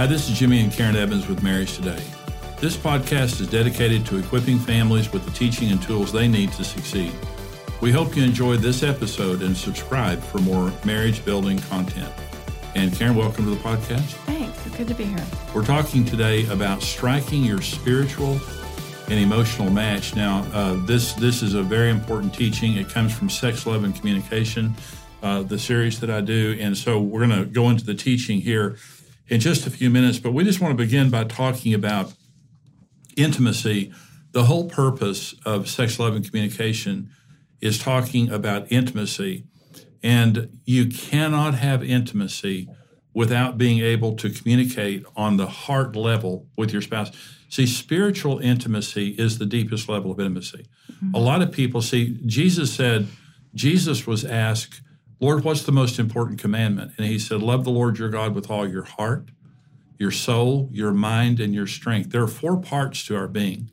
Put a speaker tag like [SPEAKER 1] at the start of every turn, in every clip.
[SPEAKER 1] Hi, this is Jimmy and Karen Evans with Marriage Today. This podcast is dedicated to equipping families with the teaching and tools they need to succeed. We hope you enjoy this episode and subscribe for more marriage building content. And Karen, welcome to the podcast.
[SPEAKER 2] Thanks. It's good to be here.
[SPEAKER 1] We're talking today about striking your spiritual and emotional match. Now, uh, this this is a very important teaching. It comes from Sex, Love, and Communication, uh, the series that I do, and so we're going to go into the teaching here in just a few minutes. But we just want to begin by talking about intimacy. The whole purpose of Sex, Love, and Communication is talking about intimacy, and you cannot have intimacy without being able to communicate on the heart level with your spouse. See, spiritual intimacy is the deepest level of intimacy. Mm-hmm. A lot of people see, Jesus said, Jesus was asked, Lord, what's the most important commandment? And he said, Love the Lord your God with all your heart, your soul, your mind, and your strength. There are four parts to our being.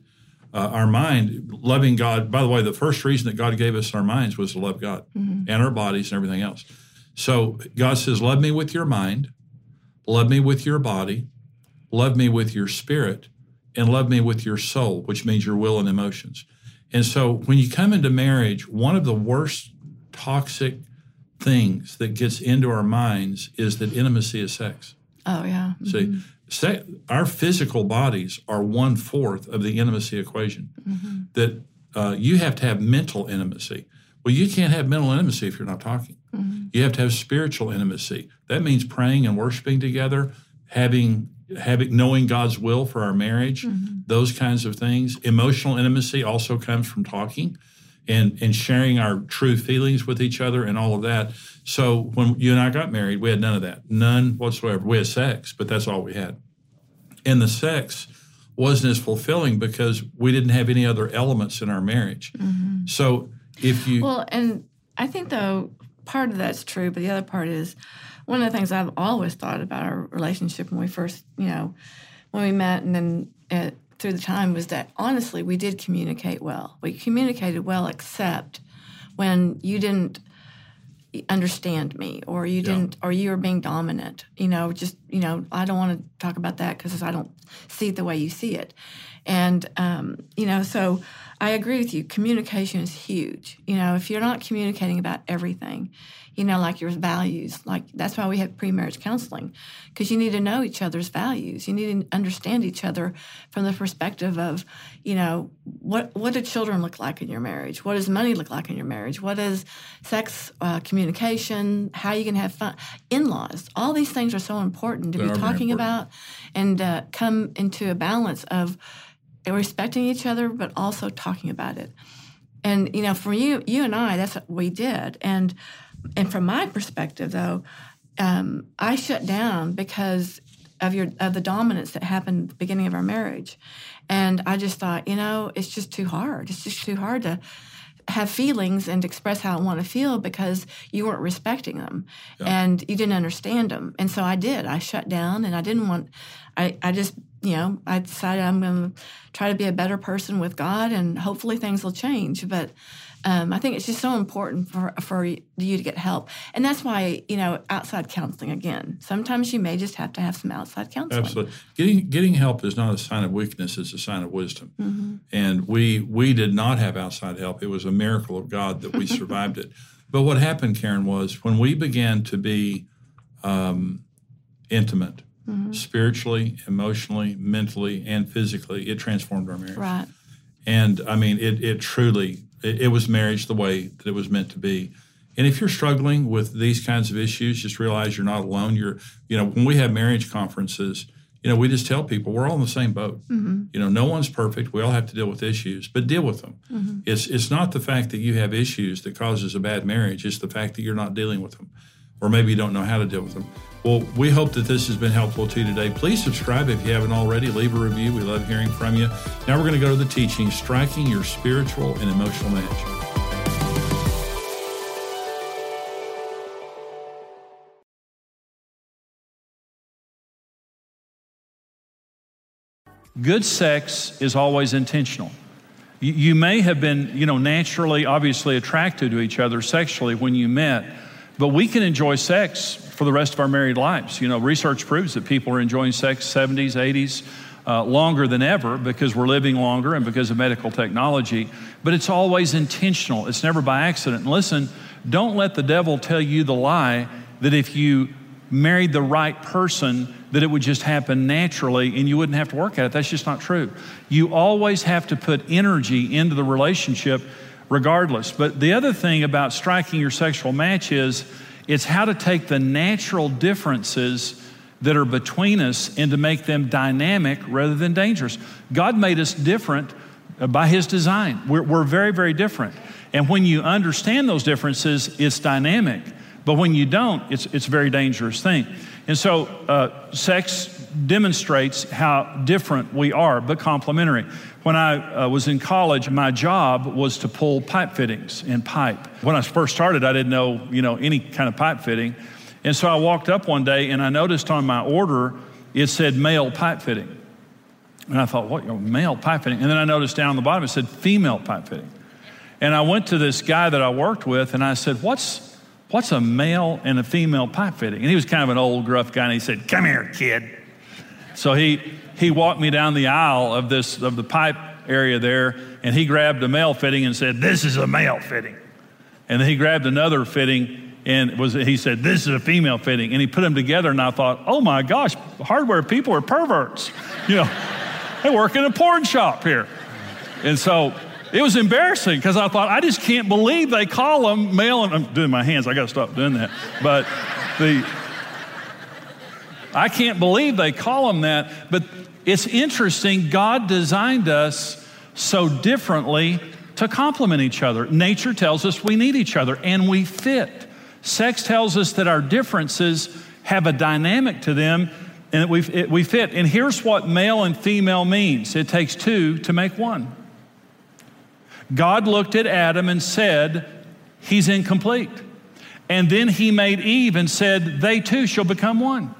[SPEAKER 1] Uh, our mind, loving God, by the way, the first reason that God gave us our minds was to love God mm-hmm. and our bodies and everything else. So God says, Love me with your mind, love me with your body, love me with your spirit, and love me with your soul, which means your will and emotions. And so when you come into marriage, one of the worst toxic things that gets into our minds is that intimacy is sex.
[SPEAKER 2] Oh, yeah.
[SPEAKER 1] Mm-hmm. See, se- our physical bodies are one fourth of the intimacy equation. Mm-hmm. That uh, you have to have mental intimacy. Well, you can't have mental intimacy if you're not talking. Mm-hmm. You have to have spiritual intimacy. That means praying and worshiping together, having having knowing God's will for our marriage, mm-hmm. those kinds of things. Emotional intimacy also comes from talking and and sharing our true feelings with each other and all of that. So when you and I got married, we had none of that, none whatsoever. We had sex, but that's all we had. And the sex wasn't as fulfilling because we didn't have any other elements in our marriage. Mm-hmm. So if you
[SPEAKER 2] well, and I think though part of that's true, but the other part is one of the things I've always thought about our relationship when we first, you know, when we met and then it, through the time was that honestly we did communicate well. We communicated well, except when you didn't understand me or you didn't yeah. or you were being dominant you know just you know i don't want to talk about that because i don't see it the way you see it and um, you know so i agree with you communication is huge you know if you're not communicating about everything you know, like your values. Like that's why we have pre-marriage counseling, because you need to know each other's values. You need to understand each other from the perspective of, you know, what what do children look like in your marriage? What does money look like in your marriage? What is sex uh, communication? How you can have fun? In-laws. All these things are so important to they be talking about, and uh, come into a balance of respecting each other, but also talking about it. And you know, for you, you and I, that's what we did, and and from my perspective, though, um, I shut down because of your of the dominance that happened at the beginning of our marriage, and I just thought, you know, it's just too hard. It's just too hard to have feelings and express how I want to feel because you weren't respecting them yeah. and you didn't understand them. And so I did. I shut down and I didn't want. I I just you know I decided I'm going to try to be a better person with God and hopefully things will change. But um, I think it's just so important for for you to get help, and that's why you know outside counseling again. Sometimes you may just have to have some outside counseling.
[SPEAKER 1] Absolutely, getting getting help is not a sign of weakness; it's a sign of wisdom. Mm-hmm. And we we did not have outside help. It was a miracle of God that we survived it. But what happened, Karen, was when we began to be um, intimate, mm-hmm. spiritually, emotionally, mentally, and physically, it transformed our marriage.
[SPEAKER 2] Right.
[SPEAKER 1] And I mean, it it truly it, it, was marriage the way that it was meant to be. And if you're struggling with these kinds of issues, just realize you're not alone. You're, you know, when we have marriage conferences, you know, we just tell people we're all in the same boat. Mm-hmm. You know, no one's perfect. We all have to deal with issues, but deal with them. Mm-hmm. It's it's not the fact that you have issues that causes a bad marriage. It's the fact that you're not dealing with them, or maybe you don't know how to deal with them. Well, we hope that this has been helpful to you today. Please subscribe if you haven't already. Leave a review. We love hearing from you. Now we're going to go to the teaching Striking Your Spiritual and Emotional Match. Good sex is always intentional. You may have been, you know, naturally, obviously attracted to each other sexually when you met But we can enjoy sex for the rest of our married lives. You know, research proves that people are enjoying sex 70s, 80s, uh, longer than ever because we're living longer and because of medical technology. But it's always intentional, it's never by accident. And listen, don't let the devil tell you the lie that if you married the right person, that it would just happen naturally and you wouldn't have to work at it. That's just not true. You always have to put energy into the relationship regardless. But the other thing about striking your sexual match is it's how to take the natural differences that are between us and to make them dynamic rather than dangerous. God made us different uh, by His design. We're, we're very, very different. And when you understand those differences, it's dynamic. But when you don't, it's, it's a very dangerous thing. And so, uh, sex demonstrates how different we are, but complementary. When I uh, was in college, my job was to pull pipe fittings in pipe. When I first started, I didn't know, you know, any kind of pipe fitting. And so I walked up one day and I noticed on my order it said male pipe fitting. And I thought, what, male pipe fitting? And then I noticed down the bottom it said female pipe fitting. And I went to this guy that I worked with and I said, what's, what's a male and a female pipe fitting? And he was kind of an old, gruff guy and he said, come here, kid. So he, he walked me down the aisle of, this, of the pipe area there and he grabbed a male fitting and said, this is a male fitting. And then he grabbed another fitting and was he said this is a female fitting and he put them together and i thought oh my gosh hardware people are perverts you know they work in a porn shop here and so it was embarrassing because i thought i just can't believe they call them male and i'm doing my hands i got to stop doing that but the i can't believe they call them that but it's interesting god designed us so differently to complement each other nature tells us we need each other and we fit Sex tells us that our differences have a dynamic to them and that we, we fit. And here's what male and female means it takes two to make one. God looked at Adam and said, He's incomplete. And then he made Eve and said, They too shall become one.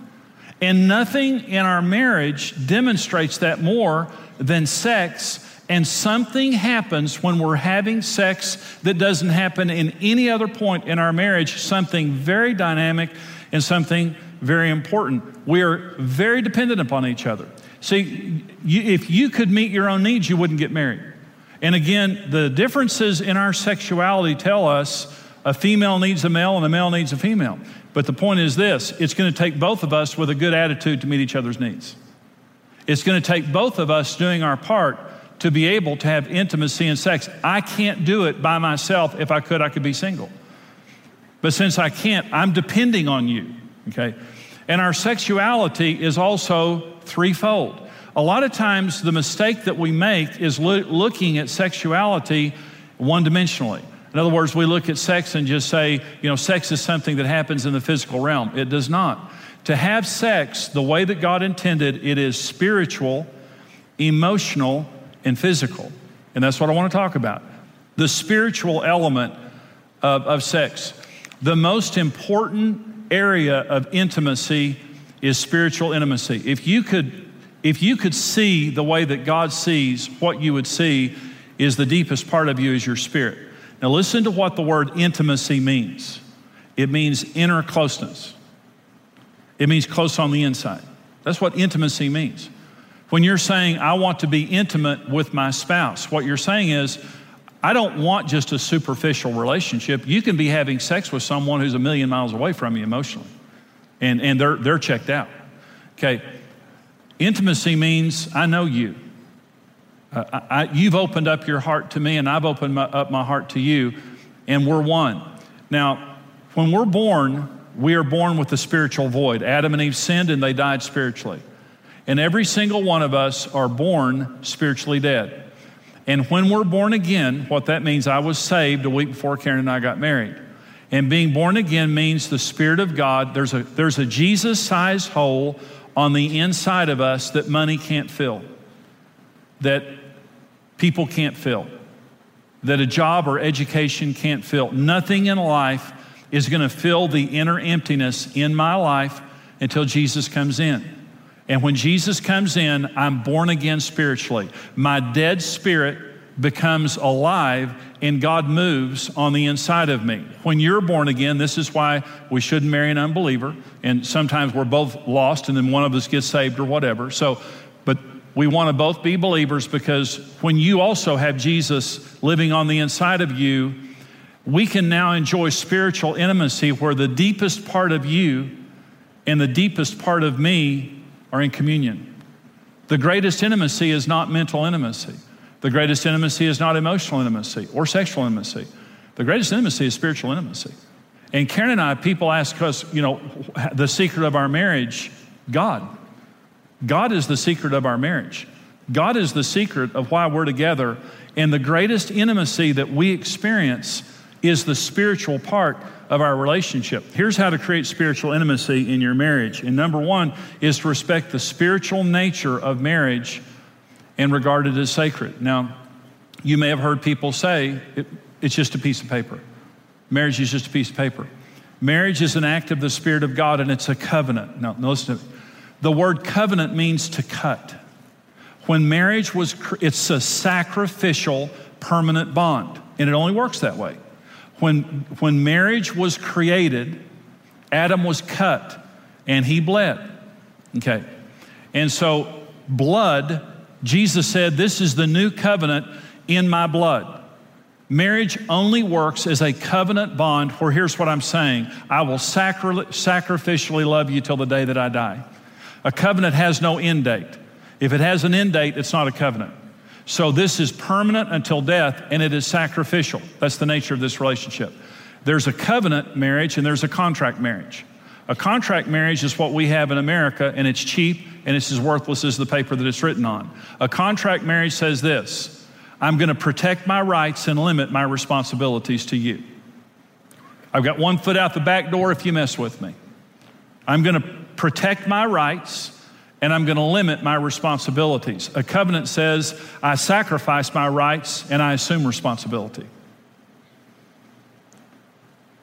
[SPEAKER 1] And nothing in our marriage demonstrates that more than sex and something happens when we're having sex that doesn't happen in any other point in our marriage, something very dynamic and something very important. We are very dependent upon each other. See, you, if you could meet your own needs, you wouldn't get married. And again, the differences in our sexuality tell us a female needs a male and a male needs a female. But the point is this it's going to take both of us with a good attitude to meet each other's needs. It's going to take both of us doing our part to be able to have intimacy and sex. I can't do it by myself. If I could, I could be single. But since I can't, I'm depending on you, okay? And our sexuality is also threefold. A lot of times, the mistake that we make is lo- looking at sexuality one dimensionally. In other words, we look at sex and just say, you know, sex is something that happens in the physical realm. It does not. To have sex the way that God intended, it is spiritual, emotional, and physical. And that's what I want to talk about the spiritual element of, of sex. The most important area of intimacy is spiritual intimacy. If you could if you could see the way that God sees, what you would see is the deepest part of you is your spirit. Now listen to what the word intimacy means. It means inner closeness. It means close on the inside. That's what intimacy means. When you're saying, I want to be intimate with my spouse, what you're saying is, I don't want just a superficial relationship. You can be having sex with someone who's a million miles away from you emotionally, and, and they're, they're checked out. Okay, intimacy means I know you. Uh, I, I, you've opened up your heart to me, and I've opened my, up my heart to you, and we're one. Now, when we're born, we are born with a spiritual void. Adam and Eve sinned, and they died spiritually. And every single one of us are born spiritually dead. And when we're born again, what that means, I was saved a week before Karen and I got married. And being born again means the Spirit of God, there's a, there's a Jesus sized hole on the inside of us that money can't fill, that people can't fill, that a job or education can't fill. Nothing in life is going to fill the inner emptiness in my life until Jesus comes in. And when Jesus comes in, I'm born again spiritually. My dead spirit becomes alive and God moves on the inside of me. When you're born again, this is why we shouldn't marry an unbeliever. And sometimes we're both lost and then one of us gets saved or whatever. So, but we want to both be believers because when you also have Jesus living on the inside of you, we can now enjoy spiritual intimacy where the deepest part of you and the deepest part of me are in communion. The greatest intimacy is not mental intimacy. The greatest intimacy is not emotional intimacy or sexual intimacy. The greatest intimacy is spiritual intimacy. And Karen and I, people ask us, you know, the secret of our marriage, God. God is the secret of our marriage. God is the secret of why we're together. And the greatest intimacy that we experience is the spiritual part of our relationship. Here's how to create spiritual intimacy in your marriage. And number one is to respect the spiritual nature of marriage and regarded as sacred. Now, you may have heard people say it, it's just a piece of paper. Marriage is just a piece of paper. Marriage is an act of the Spirit of God and it's a covenant. Now, listen, the word covenant means to cut. When marriage was, it's a sacrificial, permanent bond, and it only works that way. When, when marriage was created, Adam was cut and he bled. Okay. And so, blood Jesus said, This is the new covenant in my blood. Marriage only works as a covenant bond where here's what I'm saying I will sacri- sacrificially love you till the day that I die. A covenant has no end date. If it has an end date, it's not a covenant. So this is permanent until death and it is sacrificial. That's the nature of this relationship. There's a covenant marriage and there's a contract marriage. A contract marriage is what we have in America, and it's cheap and it's as worthless as the paper that it's written on. A contract marriage says this I'm going to protect my rights and limit my responsibilities to you. I've got one foot out the back door if you mess with me. I'm going to protect my rights and I'm going to limit my responsibilities. A covenant says I sacrifice my rights and I assume responsibility.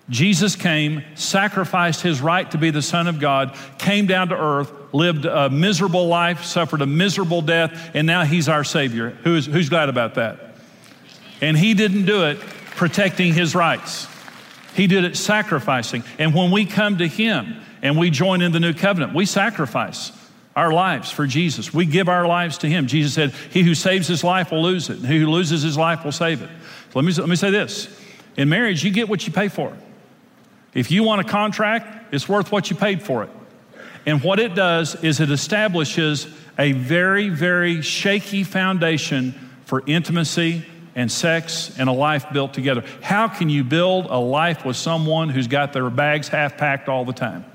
[SPEAKER 1] Jesus came, sacrificed his right to be the Son of God, came down to earth, lived a miserable life, suffered a miserable death, and now he's our Savior. Who's, who's glad about that? And he didn't do it protecting his rights, he did it sacrificing. And when we come to him and we join in the new covenant, we sacrifice our lives for Jesus. We give our lives to him. Jesus said, He who saves his life will lose it, and he who loses his life will save it. So let me, let me say this. In marriage, you get what you pay for. If you want a contract, it's worth what you paid for it. And what it does is it establishes a very, very shaky foundation for intimacy and sex and a life built together. How can you build a life with someone who's got their bags half packed all the time?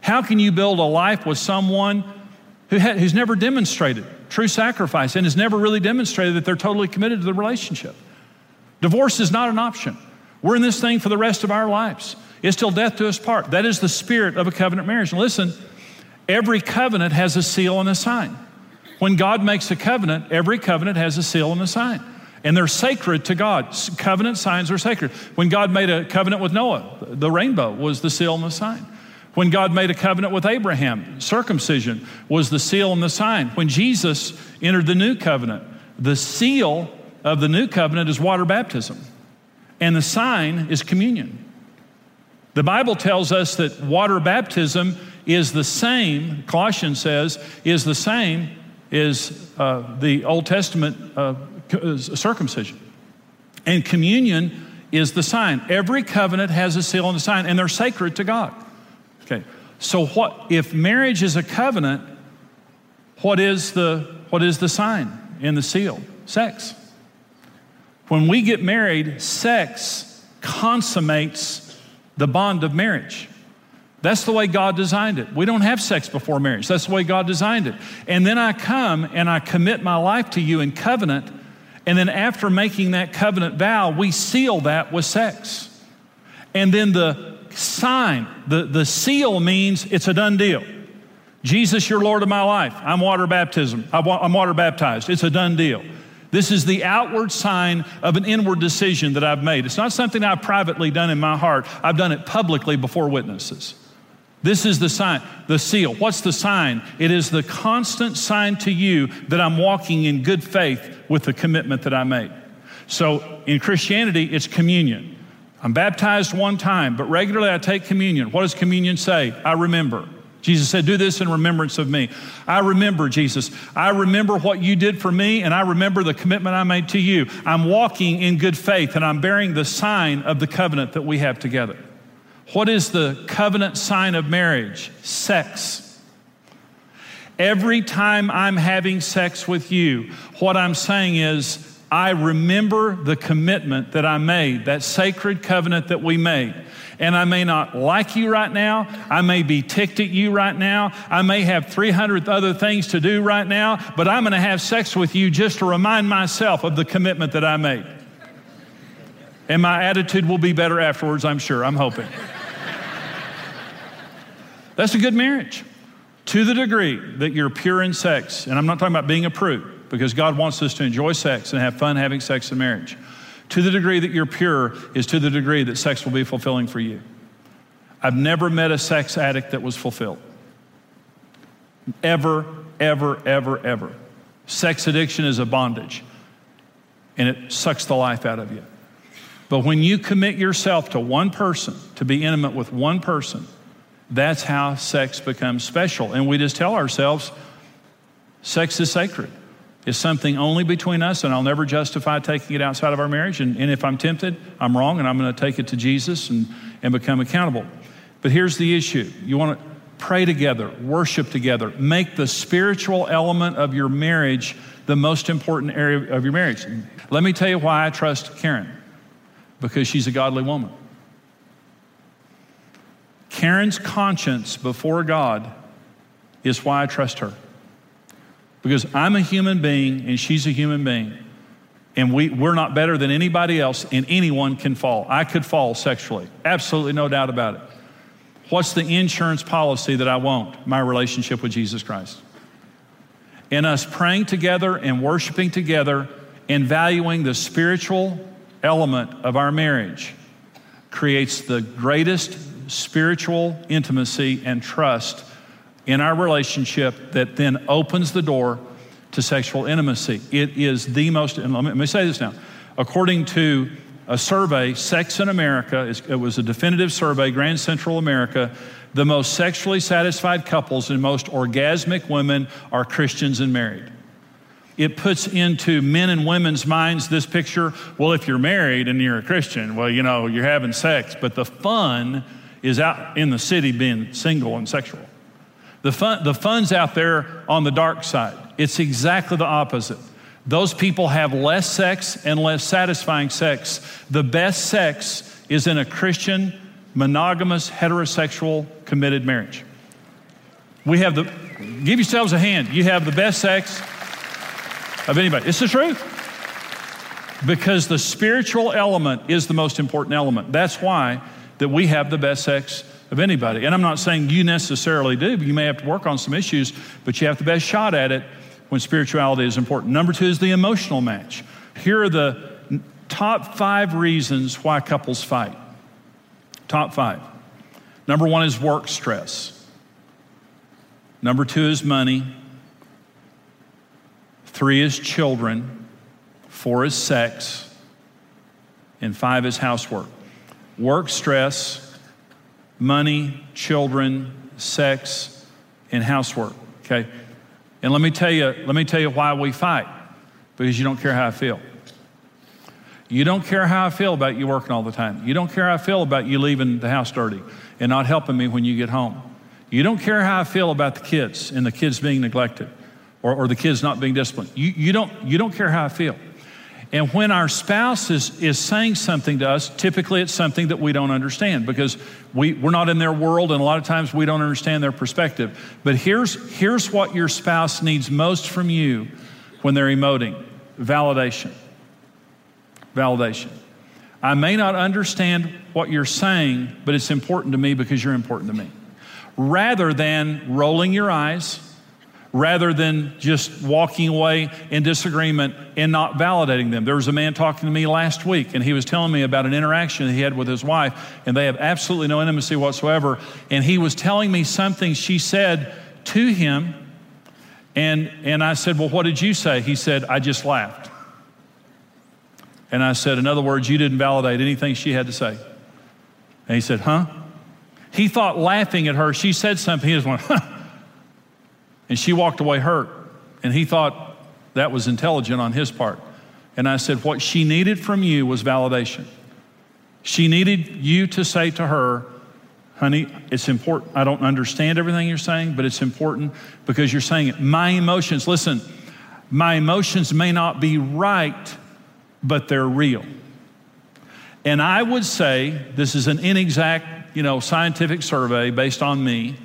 [SPEAKER 1] How can you build a life with someone who ha- who's never demonstrated true sacrifice and has never really demonstrated that they're totally committed to the relationship? Divorce is not an option. We're in this thing for the rest of our lives. It's till death do us part. That is the spirit of a covenant marriage. And listen, every covenant has a seal and a sign. When God makes a covenant, every covenant has a seal and a sign. And they're sacred to God. Covenant signs are sacred. When God made a covenant with Noah, the rainbow was the seal and the sign. When God made a covenant with Abraham, circumcision was the seal and the sign. When Jesus entered the new covenant, the seal of the new covenant is water baptism and the sign is communion. The Bible tells us that water baptism is the same, Colossians says, is the same as uh, the Old Testament uh, circumcision. And communion is the sign. Every covenant has a seal and a sign, and they're sacred to God. Okay. So what if marriage is a covenant, what is the what is the sign in the seal? Sex. When we get married, sex consummates the bond of marriage. That's the way God designed it. We don't have sex before marriage. That's the way God designed it. And then I come and I commit my life to you in covenant. And then after making that covenant vow, we seal that with sex. And then the sign, the, the seal means it's a done deal. Jesus, you're Lord of my life. I'm water baptism. I'm water baptized. It's a done deal. This is the outward sign of an inward decision that I've made. It's not something I've privately done in my heart, I've done it publicly before witnesses. This is the sign, the seal. What's the sign? It is the constant sign to you that I'm walking in good faith with the commitment that I made. So in Christianity, it's communion. I'm baptized one time, but regularly I take communion. What does communion say? I remember. Jesus said, Do this in remembrance of me. I remember, Jesus. I remember what you did for me, and I remember the commitment I made to you. I'm walking in good faith, and I'm bearing the sign of the covenant that we have together. What is the covenant sign of marriage? Sex. Every time I'm having sex with you, what I'm saying is, I remember the commitment that I made, that sacred covenant that we made. And I may not like you right now. I may be ticked at you right now. I may have 300 other things to do right now, but I'm going to have sex with you just to remind myself of the commitment that I made. And my attitude will be better afterwards, I'm sure. I'm hoping. That's a good marriage to the degree that you're pure in sex. And I'm not talking about being a prude because God wants us to enjoy sex and have fun having sex in marriage. To the degree that you're pure is to the degree that sex will be fulfilling for you. I've never met a sex addict that was fulfilled. Ever, ever, ever, ever. Sex addiction is a bondage and it sucks the life out of you. But when you commit yourself to one person, to be intimate with one person, that's how sex becomes special. And we just tell ourselves sex is sacred. It's something only between us, and I'll never justify taking it outside of our marriage. And, and if I'm tempted, I'm wrong, and I'm going to take it to Jesus and, and become accountable. But here's the issue you want to pray together, worship together, make the spiritual element of your marriage the most important area of your marriage. Let me tell you why I trust Karen because she's a godly woman. Karen's conscience before God is why I trust her. Because I'm a human being and she's a human being. And we, we're not better than anybody else, and anyone can fall. I could fall sexually. Absolutely no doubt about it. What's the insurance policy that I won't? My relationship with Jesus Christ. And us praying together and worshiping together and valuing the spiritual element of our marriage creates the greatest spiritual intimacy and trust in our relationship that then opens the door to sexual intimacy. It is the most, and let me, let me say this now. According to a survey, Sex in America, it was a definitive survey, Grand Central America, the most sexually satisfied couples and most orgasmic women are Christians and married. It puts into men and women's minds this picture well, if you're married and you're a Christian, well, you know, you're having sex, but the fun is out in the city being single and sexual. The, fun, the fun's out there on the dark side. It's exactly the opposite. Those people have less sex and less satisfying sex. The best sex is in a Christian, monogamous, heterosexual, committed marriage. We have the, give yourselves a hand. You have the best sex of anybody. It's the truth. Because the spiritual element is the most important element. That's why that we have the best sex of anybody. And I'm not saying you necessarily do, but you may have to work on some issues, but you have the best shot at it when spirituality is important. Number two is the emotional match. Here are the top five reasons why couples fight. Top five. Number one is work stress. Number two is money. Three is children. Four is sex. And five is housework work stress, money, children, sex, and housework. Okay? And let me tell you, let me tell you why we fight. Because you don't care how I feel. You don't care how I feel about you working all the time. You don't care how I feel about you leaving the house dirty and not helping me when you get home. You don't care how I feel about the kids and the kids being neglected or, or the kids not being disciplined. You, you, don't, you don't care how I feel. And when our spouse is, is saying something to us, typically it's something that we don't understand because we, we're not in their world and a lot of times we don't understand their perspective. But here's, here's what your spouse needs most from you when they're emoting validation. Validation. I may not understand what you're saying, but it's important to me because you're important to me. Rather than rolling your eyes, rather than just walking away in disagreement and not validating them. There was a man talking to me last week, and he was telling me about an interaction he had with his wife, and they have absolutely no intimacy whatsoever. And he was telling me something she said to him, and, and I said, Well, what did you say? He said, I just laughed. And I said, In other words, you didn't validate anything she had to say. And he said, Huh? He thought laughing at her, she said something. He just went, Huh. And she walked away hurt. And he thought that was intelligent on his part. And I said, What she needed from you was validation. She needed you to say to her, Honey, it's important. I don't understand everything you're saying, but it's important because you're saying it. My emotions, listen, my emotions may not be right, but they're real. And I would say, this is an inexact, you know, scientific survey based on me.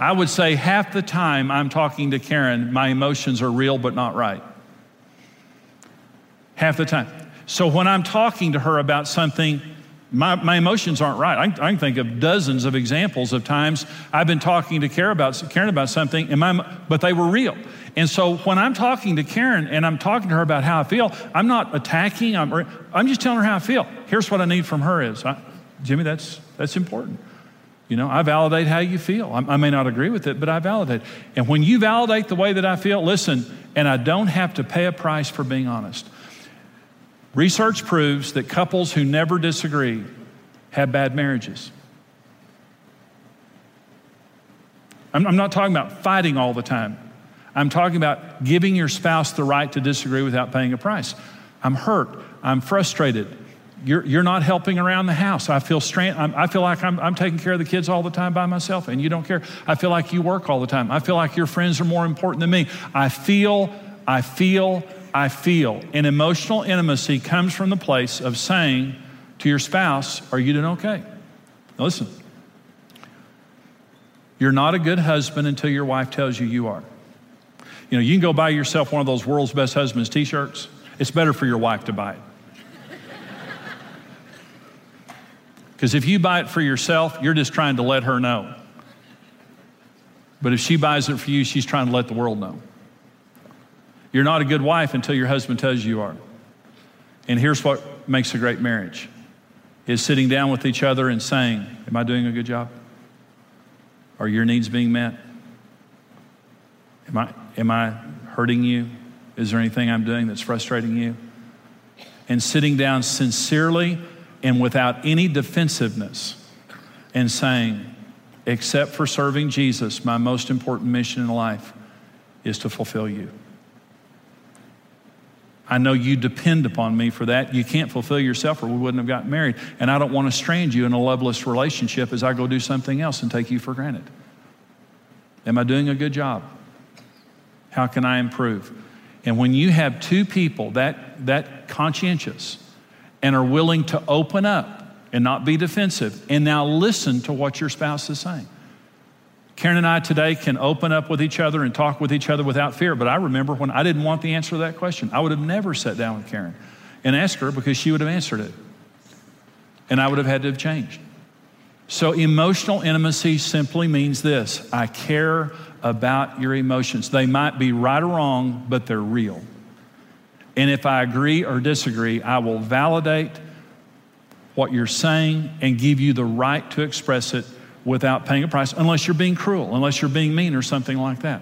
[SPEAKER 1] I would say half the time I'm talking to Karen, my emotions are real but not right. Half the time. So when I'm talking to her about something, my, my emotions aren't right. I, I, can think of dozens of examples of times I've been talking to Karen about, Karen about something, and my, but they were real. And so when I'm talking to Karen and I'm talking to her about how I feel, I'm not attacking, I'm, I'm just telling her how I feel. Here's what I need from her is, I, Jimmy, that's, that's important. You know, I validate how you feel. I, I may not agree with it, but I validate. And when you validate the way that I feel, listen, and I don't have to pay a price for being honest. Research proves that couples who never disagree have bad marriages. I'm, I'm not talking about fighting all the time. I'm talking about giving your spouse the right to disagree without paying a price. I'm hurt. I'm frustrated. You're, you're not helping around the house. I feel strain, i feel like I'm, I'm taking care of the kids all the time by myself, and you don't care. I feel like you work all the time. I feel like your friends are more important than me. I feel, I feel, I feel. And emotional intimacy comes from the place of saying to your spouse, Are you doing okay? Now listen, you're not a good husband until your wife tells you you are. You know, you can go buy yourself one of those world's best husbands t shirts. It's better for your wife to buy it. Because if you buy it for yourself, you're just trying to let her know. But if she buys it for you, she's trying to let the world know. You're not a good wife until your husband tells you you are. And here's what makes a great marriage is sitting down with each other and saying, Am I doing a good job? Are your needs being met? Am I, am I hurting you? Is there anything I'm doing that's frustrating you? And sitting down sincerely and without any defensiveness and saying, except for serving Jesus, my most important mission in life is to fulfill you. I know you depend upon me for that. You can't fulfill yourself or we wouldn't have gotten married. And I don't want to strand you in a loveless relationship as I go do something else and take you for granted. Am I doing a good job? How can I improve? And when you have two people that, that conscientious, and are willing to open up and not be defensive and now listen to what your spouse is saying. Karen and I today can open up with each other and talk with each other without fear. But I remember when I didn't want the answer to that question, I would have never sat down with Karen and asked her because she would have answered it. And I would have had to have changed. So, emotional intimacy simply means this I care about your emotions. They might be right or wrong, but they're real. And if I agree or disagree, I will validate what you're saying and give you the right to express it without paying a price, unless you're being cruel, unless you're being mean or something like that.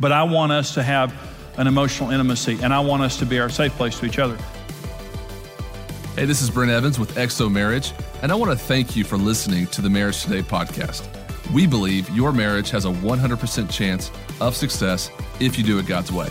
[SPEAKER 1] But I want us to have an emotional intimacy, and I want us to be our safe place to each other.
[SPEAKER 3] Hey, this is Brent Evans with XO Marriage, and I want to thank you for listening to the Marriage Today podcast. We believe your marriage has a 100% chance of success if you do it God's way.